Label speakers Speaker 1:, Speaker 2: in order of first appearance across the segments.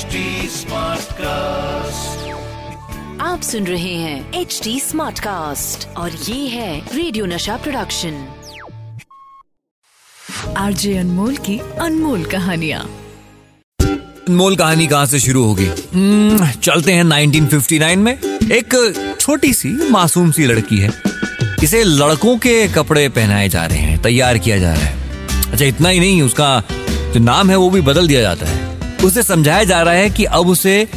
Speaker 1: HD cast
Speaker 2: आप सुन रहे हैं एच डी स्मार्ट कास्ट और ये है रेडियो नशा प्रोडक्शन आरजे अनमोल की अनमोल कहानियाँ।
Speaker 3: अनमोल कहानी कहाँ से शुरू होगी? हम्म, चलते हैं 1959 में। एक छोटी सी मासूम सी लड़की है। इसे लड़कों के कपड़े पहनाए जा रहे हैं तैयार किया जा रहा है। अच्छा इतना ही नहीं उसका जो नाम है वो भी बदल दिया जाता है। उसे समझाया जा रहा है कि अब उसे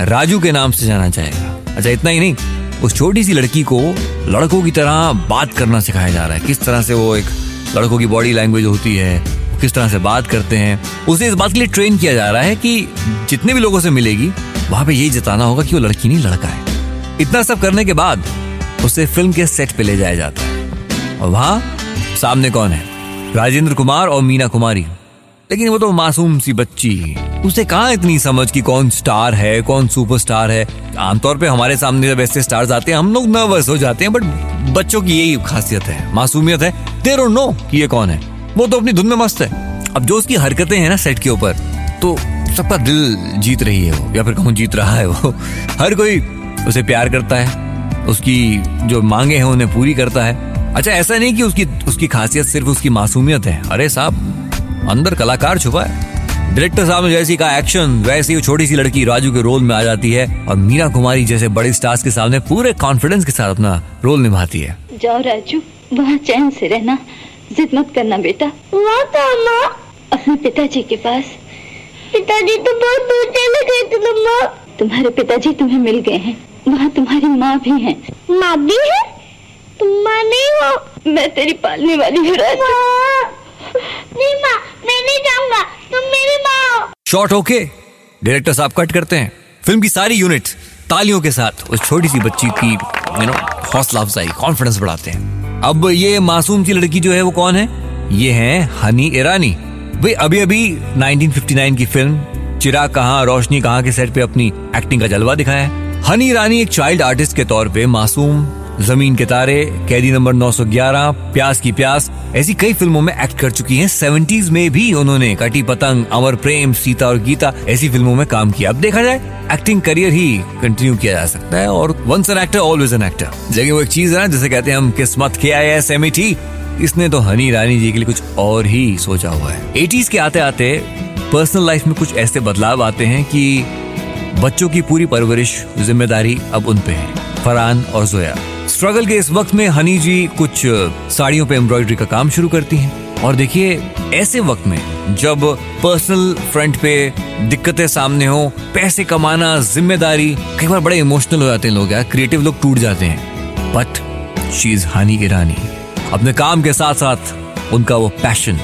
Speaker 3: राजू के नाम से जाना जाएगा। अच्छा इतना ही नहीं, उस छोटी सी लड़की को लड़कों की तरह बात करना सिखाया जा रहा है। किस तरह से वो एक लड़कों की बॉडी लैंग्वेज होती है, किस तरह से बात करते हैं, उसे इस बात के लिए ट्रेन किया जा रहा है कि जितने भी लोगों से मिलेगी, वहाँ पे यही जताना होगा कि वो लड़की नहीं, लड़का है। इतना सब करने के बाद उसे फ़िल्म के सेट पे ले जाया जाता है। और वहाँ सामने कौन है? राजेंद्र कुमार और मीना कुमारी। लेकिन वो तो मासूम सी बच्ची उसे कहा इतनी समझ कि कौन स्टार है, कौन सुपरस्टार है? आमतौर पे हमारे सामने जब ऐसे स्टार्स आते हैं, हम लोग नर्वस हो जाते हैं, बट बच्चों की यही खासियत है, मासूमियत है। दे डोंट नो कि ये कौन है। वो तो अपनी धुन में मस्त है। अब जो उसकी हरकतें हैं ना सेट के ऊपर तो सबका दिल जीत रही है वो, या फिर कहूँ जीत रहा है वो? हर कोई उसे प्यार करता है, उसकी जो मांगे हैं उन्हें पूरी करता है। अच्छा ऐसा नहीं कि उसकी उसकी खासियत सिर्फ़ उसकी मासूमियत है। अरे साहब, अंदर कलाकार छुपा है। डायरेक्टर साहब ने जैसी कहा एक्शन वैसी वो छोटी सी लड़की राजू के रोल में आ जाती है और मीरा कुमारी जैसे बड़े स्टार्स के सामने पूरे कॉन्फिडेंस के साथ अपना रोल निभाती है।
Speaker 4: जाओ राजू वहाँ चैन से रहना जिद मत करना बेटा। वहाँ तो अपने पिताजी के पास। पिताजी तो बहुत दूर चले गए थे तुम्हारे पिताजी तुम्हें मिल गए हैं। वहाँ तुम्हारी माँ भी है। माँ भी है? तुम माँ नहीं हो। मैं तेरी पालने वाली हूँ राजू। नहीं माँ मैं नहीं जाऊँगा। तुम मेरी माँ
Speaker 3: शॉर्ट होके डायरेक्टर साहब कट करते हैं। फ़िल्म की सारी यूनिट तालियों के साथ उस छोटी सी बच्ची की यू नो हौसला अफजाई कॉन्फिडेंस बढ़ाते हैं। अब ये मासूम सी लड़की जो है वो कौन है? ये है हनी ईरानी। वे अभी अभी 1959 की फ़िल्म चिराग कहाँ, रोशनी कहाँ के सेट पे अपनी एक्टिंग का जलवा दिखाया है। हनी ईरानी एक चाइल्ड आर्टिस्ट के तौर पे मासूम ज़मीन के तारे, कैदी नंबर 911 प्यास की प्यास, ऐसी कई फ़िल्मों में एक्ट कर चुकी हैं। सेवेंटीज में भी उन्होंने कटी पतंग, अमर प्रेम, सीता और गीता, ऐसी फ़िल्मों में काम किया। अब देखा जाए एक्टिंग करियर ही कंटिन्यू किया जा सकता है और once an actor always an actor लेकिन वो एक चीज़ है ना जिसे कहते हैं हम किस्मत के आए एस एम इसने तो हनी रानी जी के लिए कुछ और ही सोचा हुआ है। एटीज के आते आते पर्सनल लाइफ में कुछ ऐसे बदलाव आते हैं कि बच्चों की पूरी परवरिश, ज़िम्मेदारी अब उन पे है। फरहान और जोया। स्ट्रगल के इस वक्त में हनी जी कुछ साड़ियों पे एम्ब्रॉयडरी का काम शुरू करती हैं। और देखिए, ऐसे वक्त में जब पर्सनल फ्रंट पे दिक्कतें सामने हो, पैसे कमाना, ज़िम्मेदारी, कई बार बड़े इमोशनल हो जाते हैं लोग यार क्रिएटिव लोग टूट जाते हैं। But she is Honey Irani अपने काम के साथ साथ उनका वो पैशन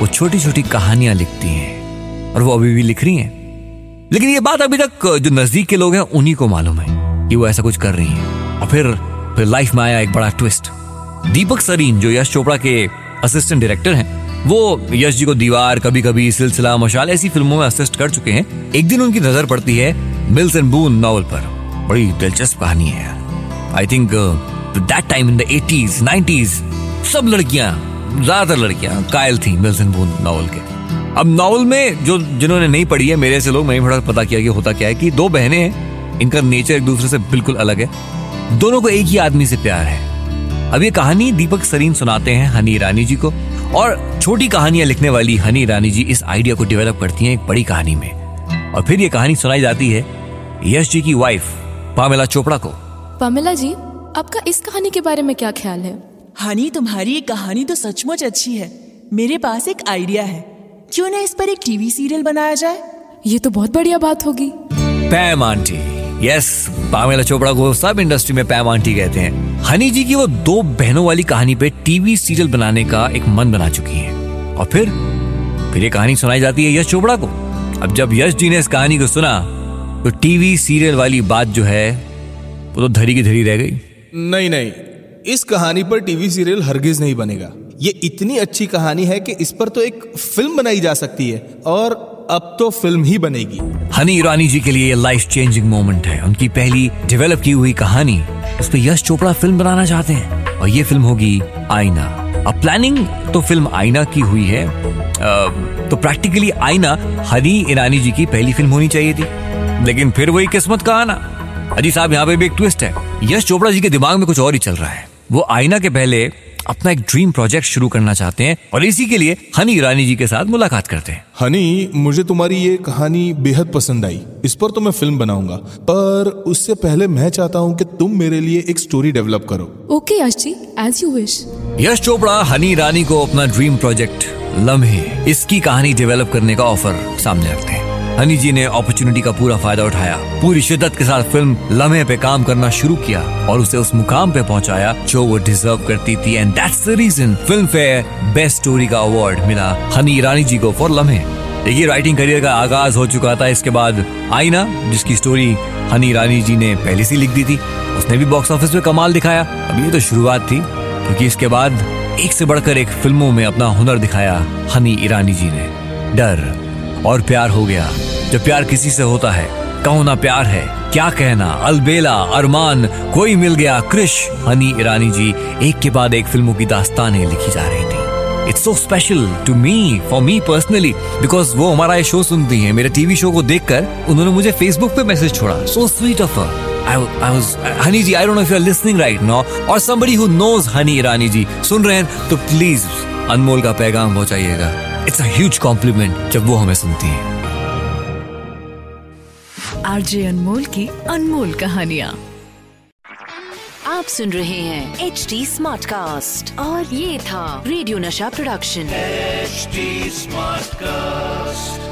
Speaker 3: वो छोटी छोटी कहानियाँ लिखती हैं। और वो अभी भी लिख रही हैं। लेकिन ये बात अभी तक, जो नज़दीक के लोग हैं, उन्हीं को मालूम है कि वो ऐसा कुछ कर रही हैं। और फिर फिर लाइफ में आया एक बड़ा ट्विस्ट। दीपक सरीन, जो यश चोपड़ा के असिस्टेंट डायरेक्टर हैं, वो यश जी को दीवार कभी कभी सिलसिला, मशाल, ऐसी फ़िल्मों में असिस्ट कर चुके हैं। एक दिन उनकी नज़र पड़ती है मिल्स एंड बून नॉवल पर। बड़ी दिलचस्प कहानी है I think that time in the eighties nineties सब लड़कियाँ, ज़्यादातर लड़कियाँ, कायल थी मिल्स एंड बून नॉवल के। अब नॉवल में जो, जिन्होंने नहीं पढ़ी है, मेरे से लोग, मैंने थोड़ा पता किया कि होता क्या है कि दो बहनें हैं, इनका नेचर एक दूसरे से बिल्कुल अलग है। दोनों को एक ही आदमी से प्यार है। अब ये कहानी दीपक सरीन सुनाते हैं हनी ईरानी जी को और छोटी कहानियाँ लिखने वाली हनी ईरानी जी इस आइडिया को डेवलप करती हैं एक बड़ी कहानी में। और फिर ये कहानी सुनाई जाती है यश जी की वाइफ पामेला चोपड़ा को।
Speaker 5: पामेला जी आपका इस कहानी के बारे में क्या ख्याल है?
Speaker 6: हनी तुम्हारी ये कहानी तो सचमुच अच्छी है। मेरे पास एक आइडिया है। क्यों ना इस पर एक टीवी सीरियल बनाया जाए?
Speaker 5: ये तो बहुत बढ़िया बात होगी।
Speaker 3: पैम आंटी यस पामेला चोपड़ा को सब इंडस्ट्री में पैम आंटी कहते हैं। हनी जी की वो दो बहनों वाली कहानी पे टीवी सीरियल बनाने का एक मन बना चुकी है। और फिर फिर ये कहानी सुनाई जाती है यश चोपड़ा को। अब जब यश जी ने इस कहानी को सुना तो टीवी सीरियल वाली बात जो है, वो तो धरी की धरी रह गई।
Speaker 7: नहीं नहीं, इस कहानी पर टीवी सीरियल हरगिज नहीं बनेगा। ये इतनी अच्छी कहानी है कि इस पर तो एक फ़िल्म बनाई जा सकती है। और अब तो फ़िल्म ही बनेगी।
Speaker 3: हनी ईरानी जी के लिए लाइफ चेंजिंग मोमेंट है। उनकी पहली डेवलप की हुई कहानी उस पर यश चोपड़ा फ़िल्म बनाना चाहते हैं। और ये फ़िल्म होगी आईना अब प्लानिंग तो फ़िल्म आईना की हुई है। तो प्रैक्टिकली आईना हनी ईरानी जी की पहली फ़िल्म होनी चाहिए थी। लेकिन फिर वही किस्मत का आना। अजी साहब, यहाँ पे भी एक ट्विस्ट है। यश चोपड़ा जी के दिमाग में कुछ और ही चल रहा है। वो आईना के पहले अपना एक ड्रीम प्रोजेक्ट शुरू करना चाहते हैं और इसी के लिए हनी ईरानी जी के साथ मुलाकात करते हैं।
Speaker 7: हनी मुझे तुम्हारी ये कहानी बेहद पसंद आई। इस पर तो मैं फ़िल्म बनाऊँगा। पर उससे पहले मैं चाहता हूँ कि तुम मेरे लिए एक स्टोरी डेवलप करो।
Speaker 5: Okay Yash ji as you wish
Speaker 3: Yash Chopra Honey Irani को अपना ड्रीम प्रोजेक्ट लम्हे। इसकी कहानी डेवलप करने का ऑफ़र सामने रखते हैं। हनी जी ने अपॉर्चुनिटी का पूरा फ़ायदा उठाया। पूरी शिद्दत के साथ फ़िल्म लम्हे पे काम करना शुरू किया और उसे उस मुकाम पे पहुँचाया जो वो डिजर्व करती थी। And that's the reason Filmfare best story का अवार्ड मिला हनी ईरानी जी को फॉर लम्हे। देखिए राइटिंग करियर का आगाज़ हो चुका था। इसके बाद आईना, जिसकी स्टोरी हनी ईरानी जी ने पहले से लिख दी थी, उसने भी बॉक्स ऑफ़िस में कमाल दिखाया। अब ये तो शुरुआत थी, क्योंकि इसके बाद एक से बढ़कर एक फ़िल्मों में अपना हुनर दिखाया हनी ईरानी जी ने। डर। और प्यार हो गया। जब प्यार किसी से होता है कहो ना प्यार है क्या कहना? अलबेला अरमान कोई मिल गया? क्रिश। हनी ईरानी जी एक के बाद एक फ़िल्मों की दास्तानें लिखी जा रही थी। It's so special to me for me personally because वो हमारा ये शो सुनती हैं। मेरे टीवी शो को देखकर उन्होंने मुझे फेसबुक पे मैसेज छोड़ा। So sweet of her I, I was Honey ji I don't know if listening right now or somebody who knows Honey Irani ji सुन रहे हैं तो प्लीज़ अनमोल का पैगाम पहुंचाइएगा। इट्स अज ह्यूज कॉम्प्लीमेंट जब वो हमें सुनती है।
Speaker 2: आरजे अनमोल की अनमोल कहानिया। आप सुन रहे हैं एच डी स्मार्ट कास्ट और ये था रेडियो नशा प्रोडक्शन
Speaker 1: एच स्मार्ट Smartcast.